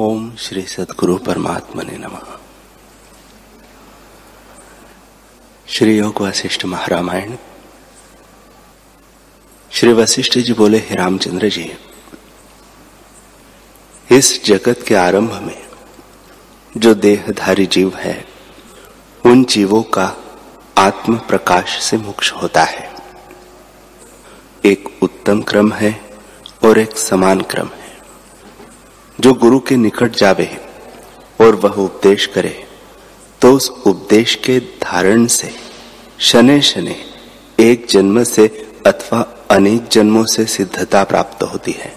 ओम श्री सदगुरु परमात्मा ने नम। श्री योग वशिष्ठ महारामायण। श्री वशिष्ठ जी बोले, हे रामचंद्र जी, इस जगत के आरंभ में जो देहधारी जीव है, उन जीवों का आत्म प्रकाश से मोक्ष होता है। एक उत्तम क्रम है और एक समान क्रम है। जो गुरु के निकट जावे और वह उपदेश करे तो उस उपदेश के धारण से शने शने एक जन्म से अथवा अनेक जन्मों से सिद्धता प्राप्त होती है।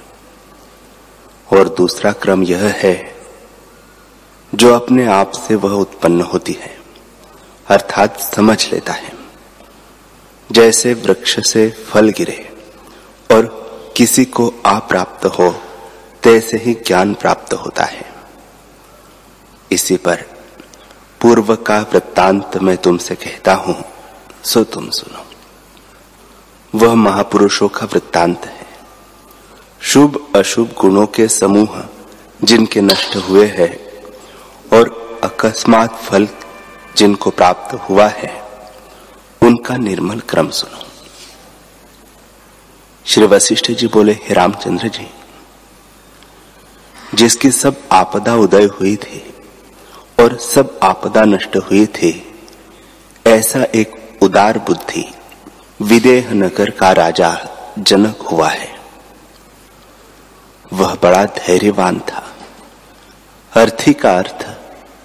और दूसरा क्रम यह है, जो अपने आप से वह उत्पन्न होती है, अर्थात समझ लेता है। जैसे वृक्ष से फल गिरे और किसी को आप प्राप्त हो तैसे ही ज्ञान प्राप्त होता है। इसी पर पूर्व का वृत्तांत मैं तुमसे कहता हूँ, सो तुम सुनो। वह महापुरुषों का वृत्तांत है। शुभ अशुभ गुणों के समूह जिनके नष्ट हुए हैं और अकस्मात फल जिनको प्राप्त हुआ है, उनका निर्मल क्रम सुनो। श्री वशिष्ठ जी बोले, हे रामचंद्र जी जिसकी सब आपदा उदय हुई थी और सब आपदा नष्ट हुई थी, ऐसा एक उदार बुद्धि विदेह नगर का राजा जनक हुआ है। वह बड़ा धैर्यवान था। अर्थी का अर्थ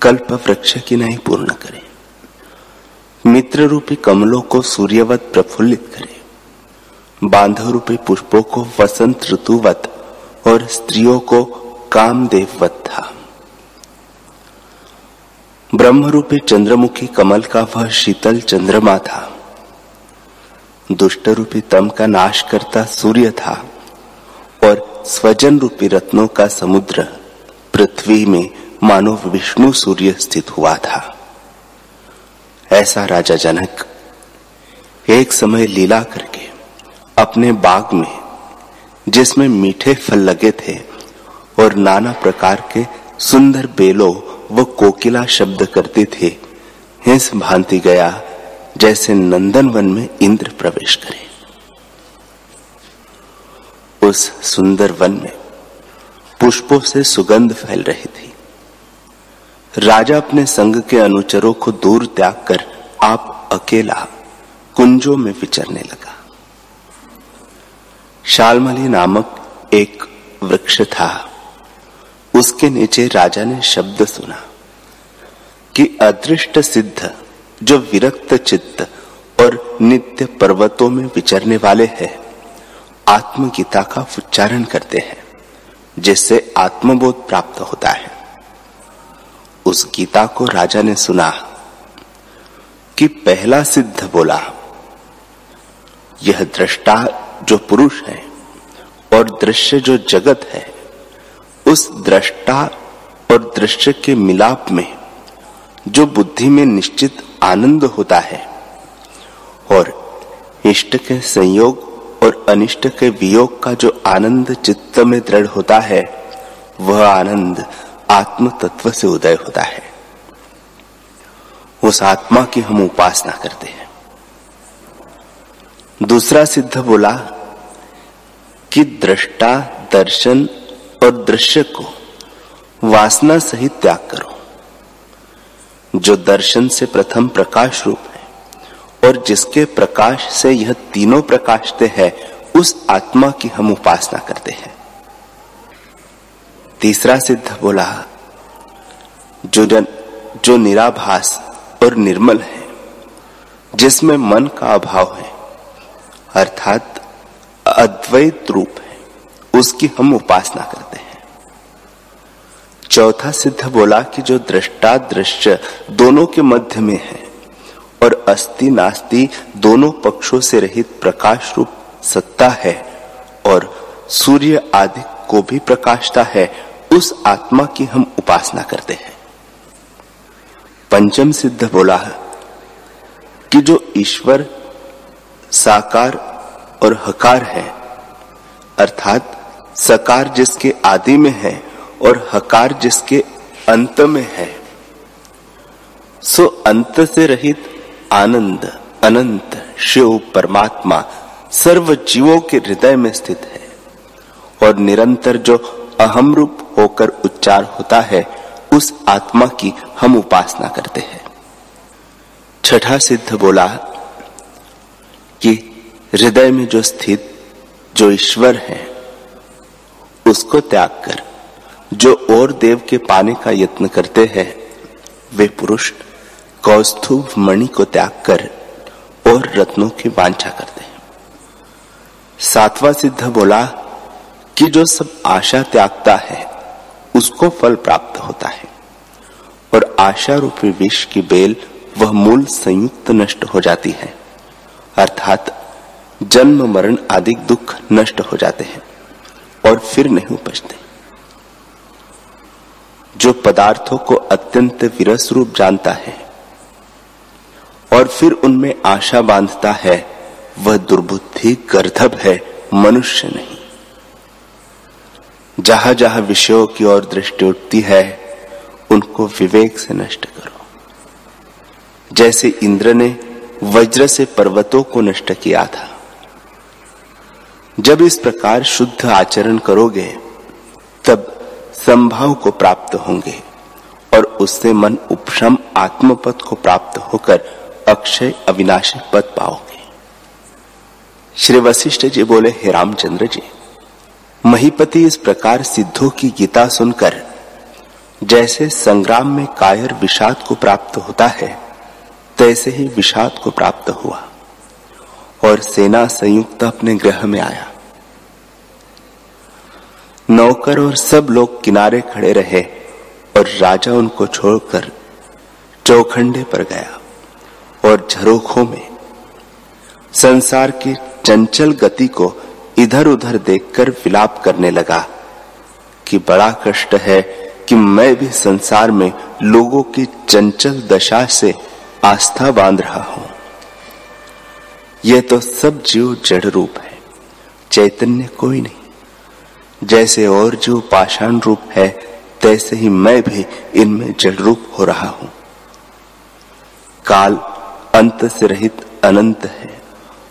कल्प वृक्ष की नहीं पूर्ण करे। मित्र रूपी कमलों को सूर्यवत प्रफुल्लित करे। बांधव रूपी पुष्पों को वसंत ऋतुवत और स्त्रियों को कामदेववत था। ब्रह्म रूपी चंद्रमुखी कमल का वह शीतल चंद्रमा था। दुष्ट रूपी तम का नाश करता सूर्य था और स्वजन रूपी रत्नों का समुद्र पृथ्वी में मानव विष्णु सूर्य स्थित हुआ था। ऐसा राजा जनक एक समय लीला करके अपने बाग में, जिसमें मीठे फल लगे थे और नाना प्रकार के सुंदर बेलो व कोकिला शब्द करते थे। हिंस भांति गया, जैसे नंदन वन में इंद्र प्रवेश करे। उस सुंदर वन में पुष्पों से सुगंध फैल रही थी। राजा अपने संग के अनुचरों को दूर त्याग कर आप अकेला कुंजों में विचरने लगा। शालमली नामक एक वृक्ष था। उसके नीचे राजा ने शब्द सुना कि अदृष्ट सिद्ध, जो विरक्त चित्त और नित्य पर्वतों में विचरने वाले हैं, आत्मगीता का उच्चारण करते हैं, जिससे आत्मबोध प्राप्त होता है। उस गीता को राजा ने सुना कि पहला सिद्ध बोला, यह दृष्टा जो पुरुष है और दृश्य जो जगत है उस दृष्टा और दृश्य के मिलाप में जो बुद्धि में निश्चित आनंद होता है और इष्ट के संयोग और अनिष्ट के वियोग का जो आनंद चित्त में दृढ़ होता है, वह आनंद आत्म तत्व से उदय होता है। उस आत्मा की हम उपासना करते हैं। दूसरा सिद्ध बोला कि दृष्टा दर्शन दृश्य को वासना सहित त्याग करो। जो दर्शन से प्रथम प्रकाश रूप है और जिसके प्रकाश से यह तीनों प्रकाशते हैं, उस आत्मा की हम उपासना करते हैं। तीसरा सिद्ध बोला, जो जन, जो निराभास और निर्मल है, जिसमें मन का अभाव है, अर्थात अद्वैत रूप है, उसकी हम उपासना करते चौथा सिद्ध बोला कि जो दृष्टा दृश्य दोनों के मध्य में है और अस्ति नास्ति दोनों पक्षों से रहित प्रकाश रूप सत्ता है और सूर्य आदि को भी प्रकाशता है, उस आत्मा की हम उपासना करते हैं। पंचम सिद्ध बोला कि जो ईश्वर, साकार और हकार है, अर्थात सकार जिसके आदि में है और हकार जिसके अंत में है, सो अंत से रहित आनंद, अनंत शिव परमात्मा सर्व जीवों के हृदय में स्थित है। और निरंतर जो अहम रूप होकर उच्चार होता है, उस आत्मा की हम उपासना करते हैं। छठा सिद्ध बोला कि हृदय में जो स्थित, जो ईश्वर है, उसको त्याग कर। जो और देव के पाने का यत्न करते हैं, वे पुरुष कौस्तुभ मणि को त्याग कर और रत्नों की वांछा करते हैं। सातवां सिद्ध बोला कि जो सब आशा त्यागता है, उसको फल प्राप्त होता है और आशा रूपी विष की बेल वह मूल संयुक्त नष्ट हो जाती है, अर्थात जन्म मरण आदि दुख नष्ट हो जाते हैं और फिर नहीं उपजते। जो पदार्थों को अत्यंत विरस रूप जानता है और फिर उनमें आशा बांधता है, वह दुर्बुद्धि गर्धब है, मनुष्य नहीं। जहाँ जहाँ विषयों की ओर दृष्टि उठती है, उनको विवेक से नष्ट करो। जैसे इंद्र ने वज्र से पर्वतों को नष्ट किया था। जब इस प्रकार शुद्ध आचरण करोगे, तब संभाव को प्राप्त होंगे और उससे मन उपशम आत्मपद को प्राप्त होकर अक्षय अविनाशी पद पाओगे। श्री वशिष्ठ जी बोले, हे रामचंद्र जी, महीपति इस प्रकार सिद्धों की गीता सुनकर, जैसे संग्राम में कायर विषाद को प्राप्त होता है, तैसे ही विषाद को प्राप्त हुआ और सेना संयुक्त अपने ग्रह में आया। नौकर और सब लोग किनारे खड़े रहे और राजा उनको छोड़कर चौखंडे पर गया और झरोखों में संसार की चंचल गति को इधर उधर देखकर विलाप करने लगा कि बड़ा कष्ट है कि मैं भी संसार में लोगों की चंचल दशा से आस्था बाँध रहा हूँ। यह तो सब जीव जड़ रूप है, चैतन्य कोई नहीं। जैसे और जो पाषाण रूप है, तैसे ही मैं भी इनमें जड़ रूप हो रहा हूँ। काल अंत से रहित अनंत है,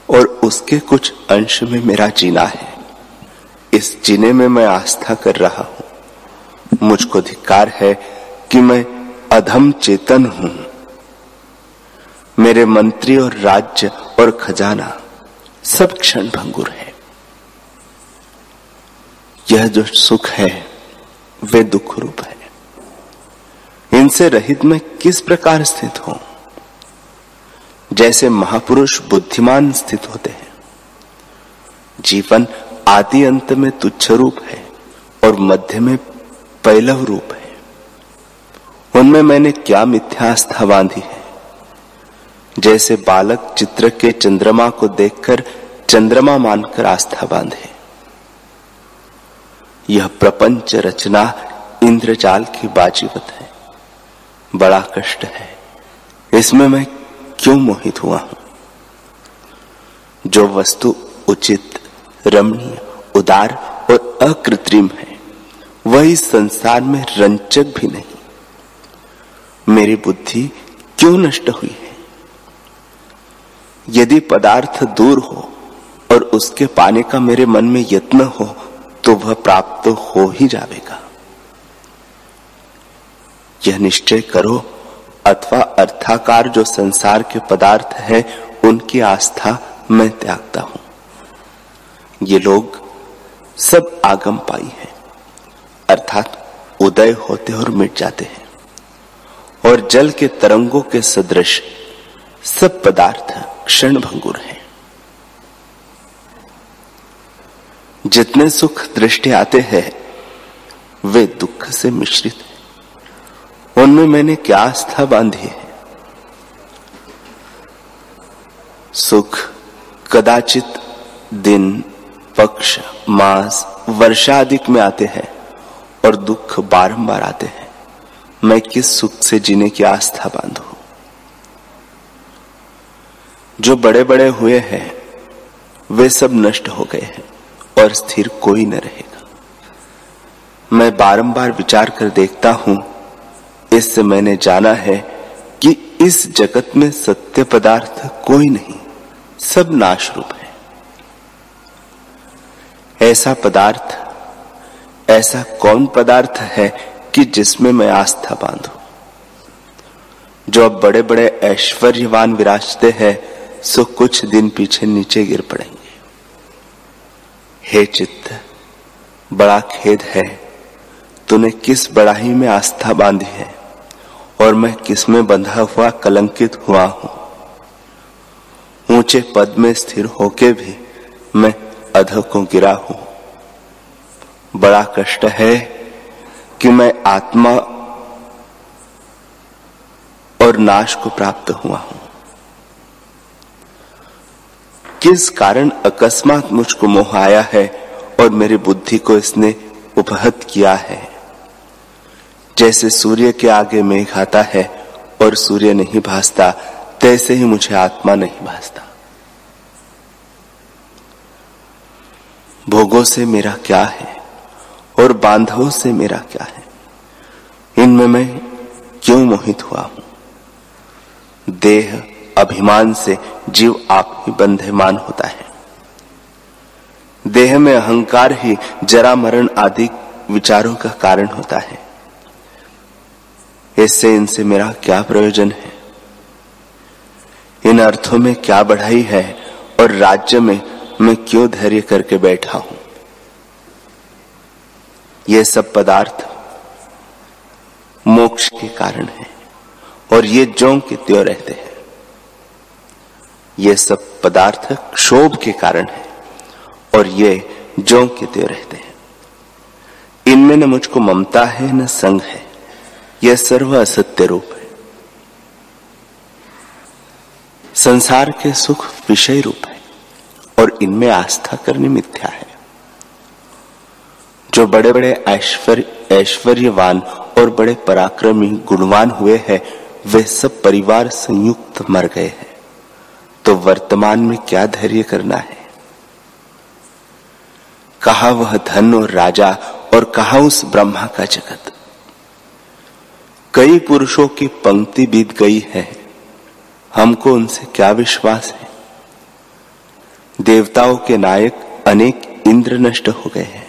और उसके कुछ अंश में मेरा जीना है। इस जीने में मैं आस्था कर रहा हूँ। मुझको धिकार है कि मैं अधम चेतन हूँ। मेरे मंत्री और राज्य और खजाना सब क्षण भंगुर है। यह जो सुख है, वे दुख रूप है। इनसे रहित में किस प्रकार स्थित हूँ? जैसे महापुरुष बुद्धिमान स्थित होते हैं। जीवन आदि अंत में तुच्छ रूप है और मध्य में पैलव रूप है। उनमें मैंने क्या मिथ्यास्था बांधी है? जैसे बालक चित्र के चंद्रमा को देखकर चंद्रमा मानकर आस्था बांधे। यह प्रपंच रचना इंद्रजाल की बाजीवत है। बड़ा कष्ट है। इसमें मैं क्यों मोहित हुआ हूँ? जो वस्तु उचित, रमणीय, उदार और अकृत्रिम है, वही संसार में रंचक भी नहीं। मेरी बुद्धि क्यों नष्ट हुई है? यदि पदार्थ दूर हो और उसके पाने का मेरे मन में यत्न हो तो वह प्राप्त हो ही जाएगा। यह निश्चय करो, अथवा अर्थाकार जो संसार के पदार्थ है, उनकी आस्था मैं त्यागता हूँ। ये लोग सब आगम पाई है, अर्थात उदय होते और मिट जाते हैं, और जल के तरंगों के सदृश सब पदार्थ क्षण भंगुर हैं। जितने सुख दृष्टि आते हैं, वे दुख से मिश्रित हैं। उनमें मैंने क्या आस्था बांधी है? सुख, कदाचित दिन, पक्ष, मास वर्षाधिक में आते हैं और दुख बारंबार आते हैं। मैं किस सुख से जीने की आस्था बांधू? जो बड़े बड़े हुए हैं, वे सब नष्ट हो गए हैं। और स्थिर कोई न रहेगा। मैं बारंबार विचार कर देखता हूँ, इससे मैंने जाना है कि इस जगत में सत्य पदार्थ कोई नहीं, सब नाश रूप है। ऐसा पदार्थ, ऐसा कौन पदार्थ है कि जिसमें मैं आस्था बांधू? जो अब बड़े बड़े ऐश्वर्यवान विराजते हैं, सो कुछ दिन पीछे नीचे गिर पड़ेंगे। हे चित्त, बड़ा खेद है, तूने किस बड़ाई में आस्था बांधी है और मैं किसमें बंधा हुआ कलंकित हुआ हूँ? ऊँचे पद में स्थिर होके भी मैं अध गिरा हूँ। बड़ा कष्ट है कि मैं आत्मा और नाश को प्राप्त हुआ हूँ। किस कारण अकस्मात मुझको मोह आया है और मेरी बुद्धि को इसने उपहत किया है? जैसे सूर्य के आगे मेघ आता है और सूर्य नहीं भासता, तैसे ही मुझे आत्मा नहीं भासता। भोगों से मेरा क्या है और बांधवों से मेरा क्या है? इनमें मैं क्यों मोहित हुआ हूँ? देह अभिमान से जीव आप ही बंधेमान होता है। देह में अहंकार ही जरा मरण आदि विचारों का कारण होता है। इससे इनसे मेरा क्या प्रयोजन है? इन अर्थों में क्या बढ़ाई है और राज्य में मैं क्यों धैर्य करके बैठा हूँ? ये सब पदार्थ मोक्ष के कारण है और ये जो के त्यों रहते हैं। ये सब पदार्थ क्षोभ के कारण है और ये जो के त्यों रहते हैं। इनमें न मुझको ममता है, न संग है। यह सर्व असत्य रूप है। संसार के सुख विषय रूप है और इनमें आस्था करनी मिथ्या है। जो बड़े बड़े ऐश्वर्य ऐश्वर्यवान और बड़े पराक्रमी, गुणवान हुए हैं, वे सब परिवार संयुक्त मर गए हैं। तो वर्तमान में क्या धैर्य करना है? कहा वह धन और राजा और कहा उस ब्रह्मा का जगत? कई पुरुषों की पंक्ति बीत गई है। हमको उनसे क्या विश्वास है? देवताओं के नायक अनेक इंद्र नष्ट हो गए हैं।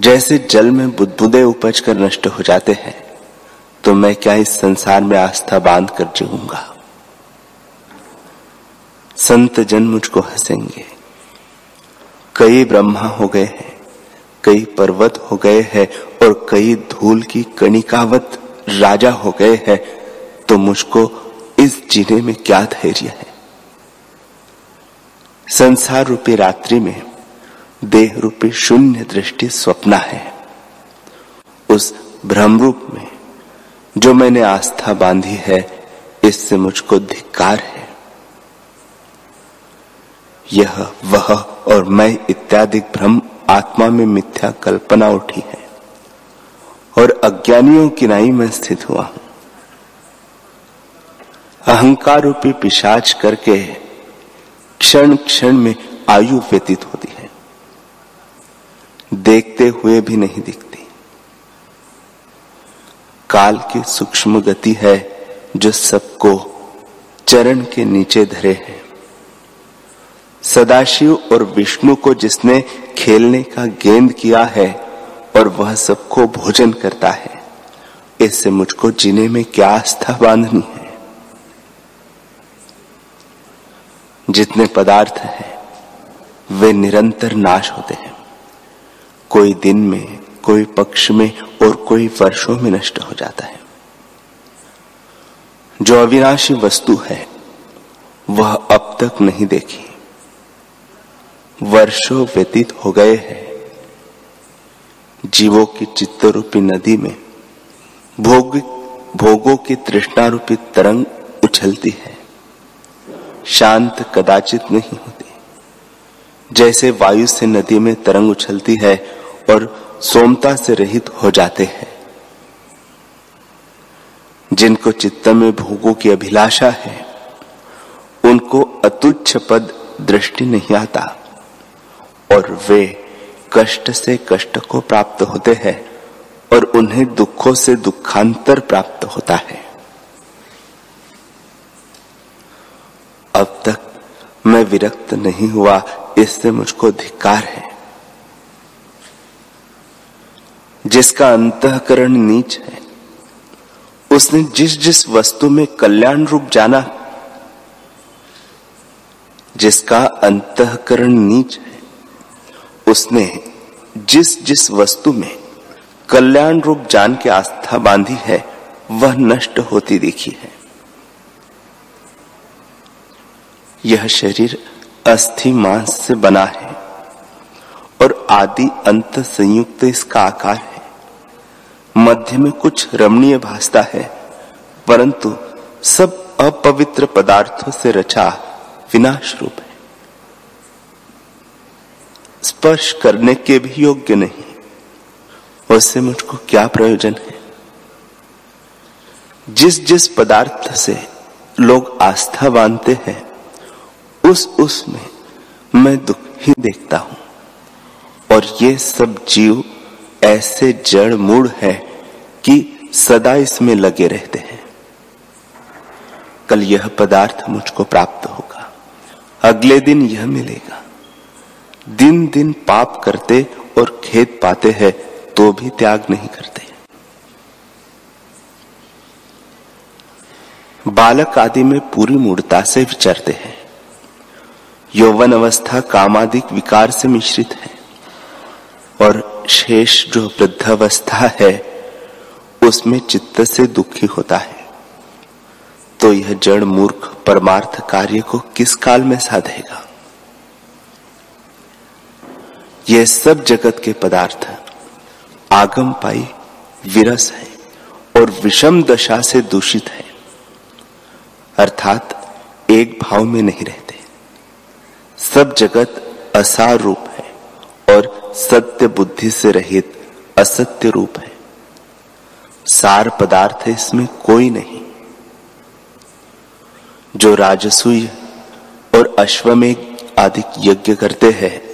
जैसे जल में बुदबुदे उपज कर नष्ट हो जाते हैं तो मैं क्या इस संसार में आस्था बाँध कर जीऊँगा? संत जन मुझको हंसेंगे। कई ब्रह्मा हो गए हैं, कई पर्वत हो गए हैं और कई धूल की कणिकावत राजा हो गए हैं तो मुझको इस जीने में क्या धैर्य है? संसार रूपी रात्रि में देह रूपी शून्य दृष्टि स्वप्न है। उस भ्रम रूप में जो मैंने आस्था बांधी है, इससे मुझको धिक्कार है। यह, वह और मैं इत्यादि भ्रम आत्मा में मिथ्या कल्पना उठी है और अज्ञानियों की नाई में स्थित हुआ हूँ। अहंकार रूपी पिशाच करके क्षण क्षण में आयु व्यतीत होती है। देखते हुए भी नहीं दिखती। काल की सूक्ष्म गति है जो सबको चरण के नीचे धरे है। सदाशिव और विष्णु को जिसने खेलने का गेंद किया है और वह सबको भोजन करता है, इससे मुझको जीने में क्या आस्था बांधनी है? जितने पदार्थ हैं, वे निरंतर नाश होते हैं। कोई दिन में, कोई पक्ष में और कोई वर्षों में नष्ट हो जाता है। जो अविनाशी वस्तु है, वह अब तक नहीं देखी। वर्षों व्यतीत हो गए हैं। जीवों की चित्त रूपी नदी में भोग, भोगों की तृष्णा रूपी तरंग उछलती है। शांत कदाचित नहीं होती। जैसे वायु से नदी में तरंग उछलती है और सोमता से रहित हो जाते हैं। जिनको चित्त में भोगों की अभिलाषा है, उनको अतुच्छ पद दृष्टि नहीं आता। और वे कष्ट से कष्ट को प्राप्त होते हैं और उन्हें दुखों से दुखांतर प्राप्त होता है। अब तक मैं विरक्त नहीं हुआ, इससे मुझको धिकार है। जिसका अंतकरण नीच है, उसने जिस जिस वस्तु में कल्याण रूप जाना, जिसका अंतकरण नीच है उसने जिस जिस वस्तु में कल्याण रूप जान के आस्था बांधी है, वह नष्ट होती दिखी है। यह शरीर अस्थि मांस से बना है और आदि अंत संयुक्त इसका आकार है। मध्य में कुछ रमणीय भासता है, परंतु सब अपवित्र पदार्थों से रचा विनाश रूप है। स्पर्श करने के भी योग्य नहीं। उससे मुझको क्या प्रयोजन है? जिस जिस पदार्थ से लोग आस्था बांधते हैं, उस उस में मैं दुख ही देखता हूँ। और ये सब जीव ऐसे जड़ मूड है कि सदा इसमें लगे रहते हैं। कल यह पदार्थ मुझको प्राप्त होगा। अगले दिन यह मिलेगा। दिन दिन पाप करते और खेत पाते हैं तो भी त्याग नहीं करते। बालक आदि में पूरी मूर्ता से विचरते हैं। यौवन अवस्था कामादिक विकार से मिश्रित है। और शेष जो वृद्धावस्था है, उसमें चित्त से दुखी होता है। तो यह जड़ मूर्ख परमार्थ कार्य को किस काल में साधेगा? यह सब जगत के पदार्थ आगम पाई विरस है और विषम दशा से दूषित है। अर्थात एक भाव में नहीं रहते। सब जगत असार रूप है और सत्य बुद्धि से रहित असत्य रूप है। सार पदार्थ है इसमें कोई नहीं। जो राजसूय और अश्वमेघ आदि यज्ञ करते हैं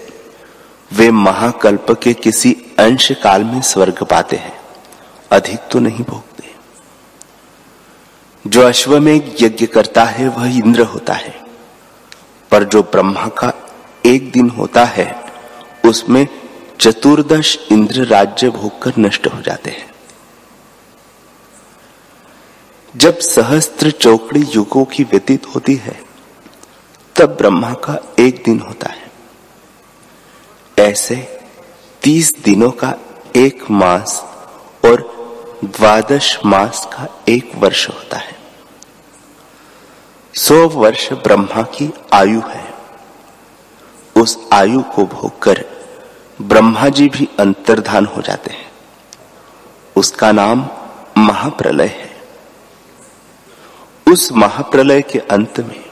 वे महाकल्प के किसी अंश काल में स्वर्ग पाते हैं। अधिक तो नहीं भोगते। जो अश्व में यज्ञ करता है, वह इंद्र होता है। पर जो ब्रह्मा का एक दिन होता है, उसमें चतुर्दश इंद्र राज्य भोगकर नष्ट हो जाते हैं। जब सहस्त्र चौकड़ी युगों की व्यतीत होती है, तब ब्रह्मा का एक दिन होता है। ऐसे तीस दिनों का एक मास और द्वादश मास का एक वर्ष होता है। सौ वर्ष ब्रह्मा की आयु है। उस आयु को भोगकर ब्रह्मा जी भी अंतर्धान हो जाते हैं। उसका नाम महाप्रलय है। उस महाप्रलय के अंत में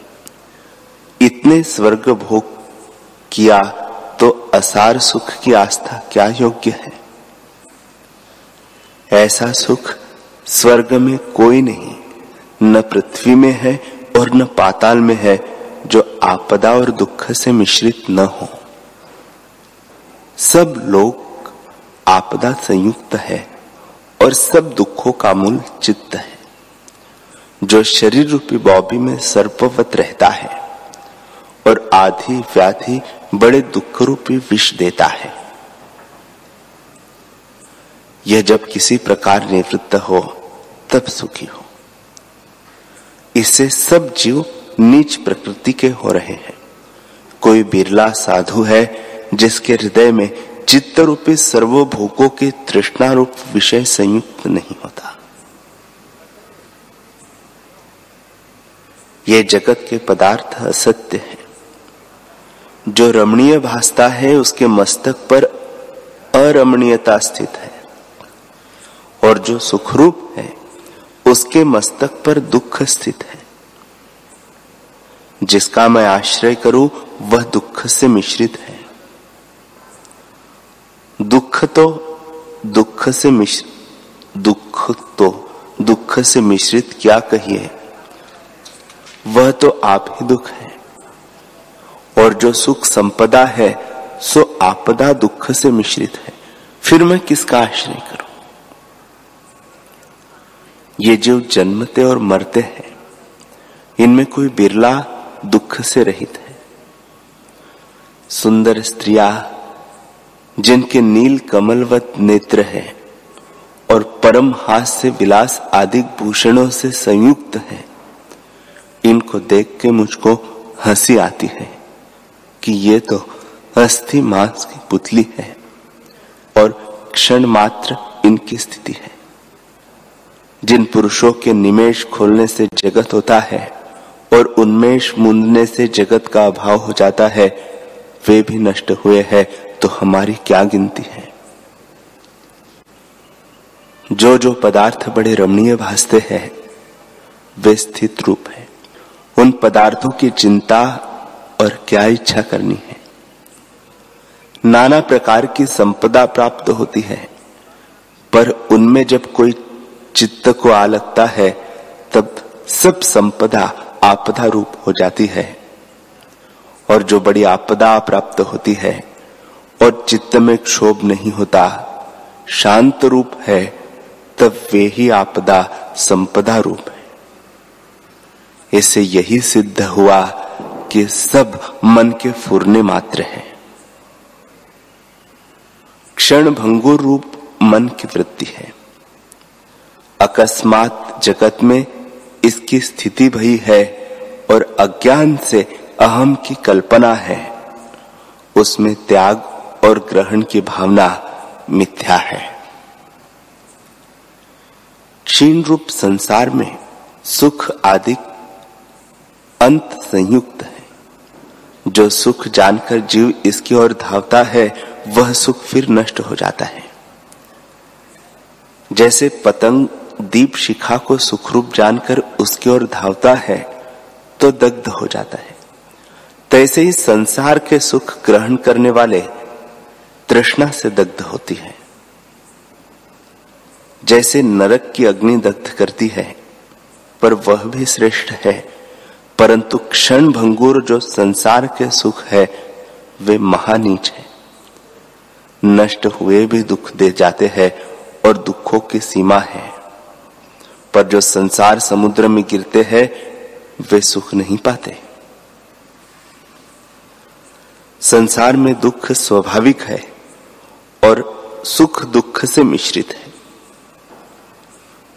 इतने स्वर्ग भोग किया तो असार सुख की आस्था क्या योग्य है? ऐसा सुख स्वर्ग में कोई नहीं, न पृथ्वी में है और न पाताल में है, जो आपदा और दुख से मिश्रित न हो। सब लोग आपदा संयुक्त है और सब दुखों का मूल चित्त है। जो शरीर रूपी बॉबी में सर्पवत रहता है और आधी व्याधि बड़े दुख रूपी विष देता है। यह जब किसी प्रकार निवृत्त हो, तब सुखी हो। इससे सब जीव नीच प्रकृति के हो रहे हैं। कोई बिरला साधु है, जिसके हृदय में चित्त रूपी सर्वभोगों के तृष्णा रूप विषय संयुक्त नहीं होता। यह जगत के पदार्थ असत्य है। जो रमणीय भासता है, उसके मस्तक पर अरमणीयता स्थित है। और जो सुखरूप है, उसके मस्तक पर दुख स्थित है। जिसका मैं आश्रय करूँ, वह दुख से मिश्रित है। दुख तो दुख से मिश्र दुख तो दुख से मिश्रित क्या कहिए? वह तो आप ही दुख है। और जो सुख संपदा है, सो आपदा दुख से मिश्रित है। फिर मैं किसका आश्रय करूँ? ये जो जन्मते और मरते हैं, इनमें कोई बिरला दुख से रहित है। सुंदर स्त्रिया, जिनके नील कमलवत नेत्र है और परम हास्य विलास आदि भूषणों से संयुक्त है, इनको देख के मुझको हँसी आती है। कि ये तो अस्थि मांस की पुतली है और क्षण मात्र इनकी स्थिति है। जिन पुरुषों के निमेश खोलने से जगत होता है और उन्मेष मुंदने से जगत का अभाव हो जाता है, वे भी नष्ट हुए हैं तो हमारी क्या गिनती है? जो जो पदार्थ बड़े रमणीय भासते हैं, वे स्थित रूप है। उन पदार्थों की चिंता और क्या इच्छा करनी है? नाना प्रकार की संपदा प्राप्त होती है, पर उनमें जब कोई चित्त को आ लगता है, तब सब संपदा आपदा रूप हो जाती है। और जो बड़ी आपदा प्राप्त होती है और चित्त में क्षोभ नहीं होता, शांत रूप है, तब वे ही आपदा संपदा रूप है। इससे यही सिद्ध हुआ कि सब मन के फुरने मात्र है। क्षण भंगुर रूप मन की वृत्ति है। अकस्मात जगत में इसकी स्थिति भई है और अज्ञान से अहम की कल्पना है। उसमें त्याग और ग्रहण की भावना मिथ्या है। क्षीण रूप संसार में सुख आदि अंत संयुक्त है जो सुख जानकर जीव इसकी ओर धावता है, वह सुख फिर नष्ट हो जाता है। जैसे पतंग दीप शिखा को सुखरूप जानकर उसकी ओर धावता है तो दग्ध हो जाता है। तैसे ही संसार के सुख ग्रहण करने वाले तृष्णा से दग्ध होती है। जैसे नरक की अग्नि दग्ध करती है, पर वह भी श्रेष्ठ है। परंतु क्षण भंगुर जो संसार के सुख है, वे महानीच है। नष्ट हुए भी दुख दे जाते हैं और दुखों की सीमा है। पर जो संसार समुद्र में गिरते हैं, वे सुख नहीं पाते। संसार में दुख स्वाभाविक है और सुख दुख से मिश्रित है।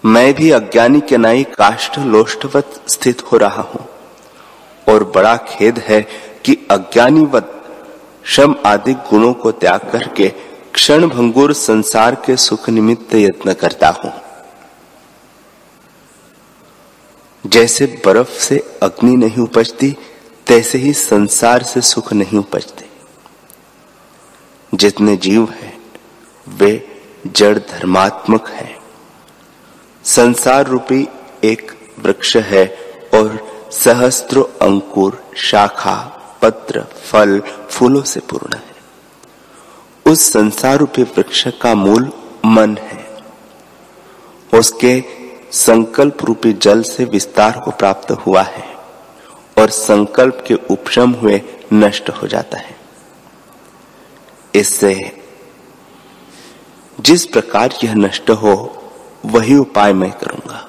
मैं भी अज्ञानी के नाई काष्ठ लोष्टवत स्थित हो रहा हूँ। और बड़ा खेद है कि अज्ञानीवत श्रम आदि गुणों को त्याग करके क्षण भंगुर संसार के सुख निमित्त यत्न करता हूँ। जैसे बर्फ़ से अग्नि नहीं उपजती, तैसे ही संसार से सुख नहीं उपजते। जितने जीव हैं, वे जड़ धर्मात्मक हैं। संसार रूपी एक वृक्ष है और सहस्त्रो अंकुर, शाखा, पत्र, फल, फूलों से पूर्ण है। उस संसार रूपी वृक्ष का मूल मन है। उसके संकल्प रूपी जल से विस्तार को प्राप्त हुआ है और संकल्प के उपशम हुए नष्ट हो जाता है। इससे जिस प्रकार यह नष्ट हो, वही उपाय मैं करूँगा।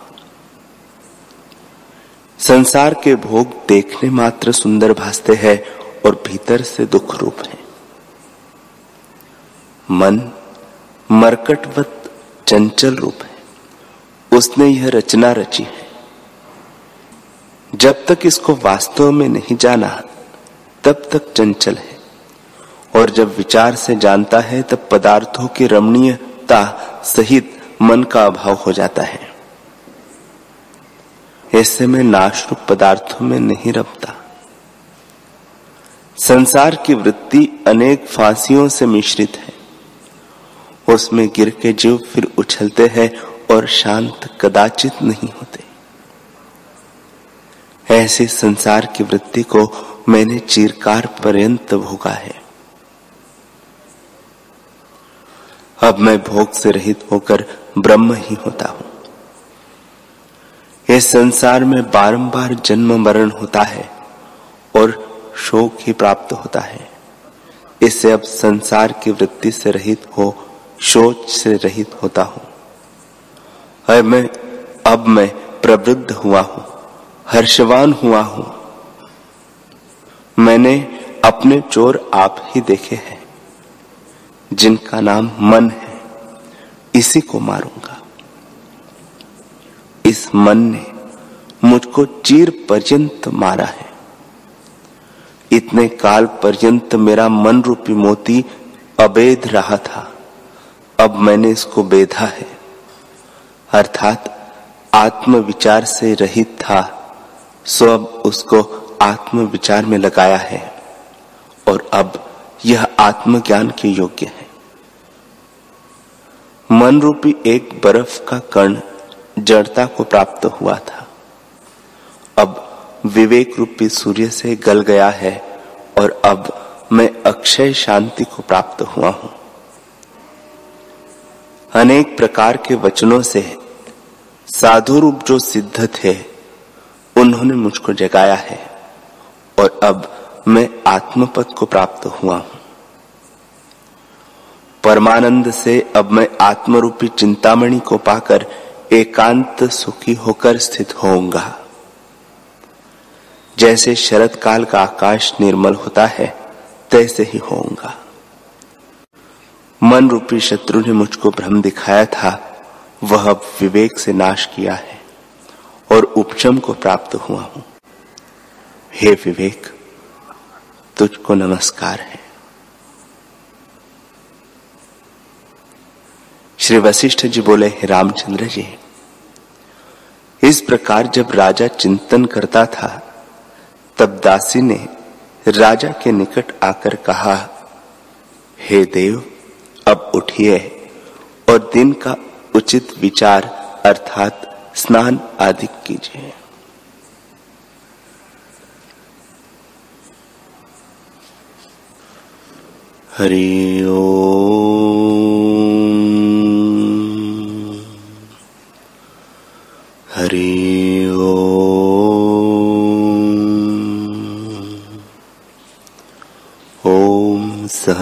संसार के भोग देखने मात्र सुंदर भासते हैं और भीतर से दुख रूप है। मन मरकटवत चंचल रूप है। उसने यह रचना रची है। जब तक इसको वास्तव में नहीं जाना, तब तक चंचल है। और जब विचार से जानता है, तब पदार्थों की रमणीयता सहित मन का अभाव हो जाता है। ऐसे में नाश रूप पदार्थों में नहीं रमता। संसार की वृत्ति अनेक फांसियों से मिश्रित है। उसमें गिर के जीव फिर उछलते हैं और शांत कदाचित नहीं होते। ऐसे संसार की वृत्ति को मैंने चीरकार पर्यंत भोगा है। अब मैं भोग से रहित होकर ब्रह्म ही होता हूँ। इस संसार में बारंबार जन्म मरण होता है और शोक ही प्राप्त होता है। इससे अब संसार की वृत्ति से रहित हो सोच से रहित होता हूँ। है मैं, अब मैं प्रवृद्ध हुआ हूँ, हर्षवान हुआ हूँ। मैंने अपने चोर आप ही देखे हैं, जिनका नाम मन है, इसी को मारूँगा। इस मन ने मुझको चीर पर्यंत मारा है। इतने काल पर्यंत मेरा मन रूपी मोती अबेध रहा था। अब मैंने इसको बेधा है। अर्थात आत्म विचार से रहित था। सो अब उसको आत्म विचार में लगाया है। और अब यह आत्मज्ञान के योग्य है। मन रूपी एक बर्फ़ का कण जड़ता को प्राप्त हुआ था। अब विवेक रूपी सूर्य से गल गया है और अब मैं अक्षय शांति को प्राप्त हुआ हूँ। अनेक प्रकार के वचनों से साधु रूप जो सिद्ध थे, उन्होंने मुझको जगाया है और अब मैं आत्मपद को प्राप्त हुआ हूँ। परमानंद से अब मैं आत्मरूपी चिंतामणि को पाकर एकांत सुखी होकर स्थित होऊँगा। जैसे शरद काल का आकाश निर्मल होता है, तैसे ही होऊँगा। मन रूपी शत्रु ने मुझको भ्रम दिखाया था, वह अब विवेक से नाश किया है और उपचम को प्राप्त हुआ हूँ। हे विवेक, तुझको नमस्कार है। श्री वशिष्ठ जी बोले रामचंद्र जी इस प्रकार जब राजा चिंतन करता था, तब दासी ने राजा के निकट आकर कहा, हे देव, अब उठिए और दिन का उचित विचार अर्थात स्नान आदि कीजिए। हरि ओ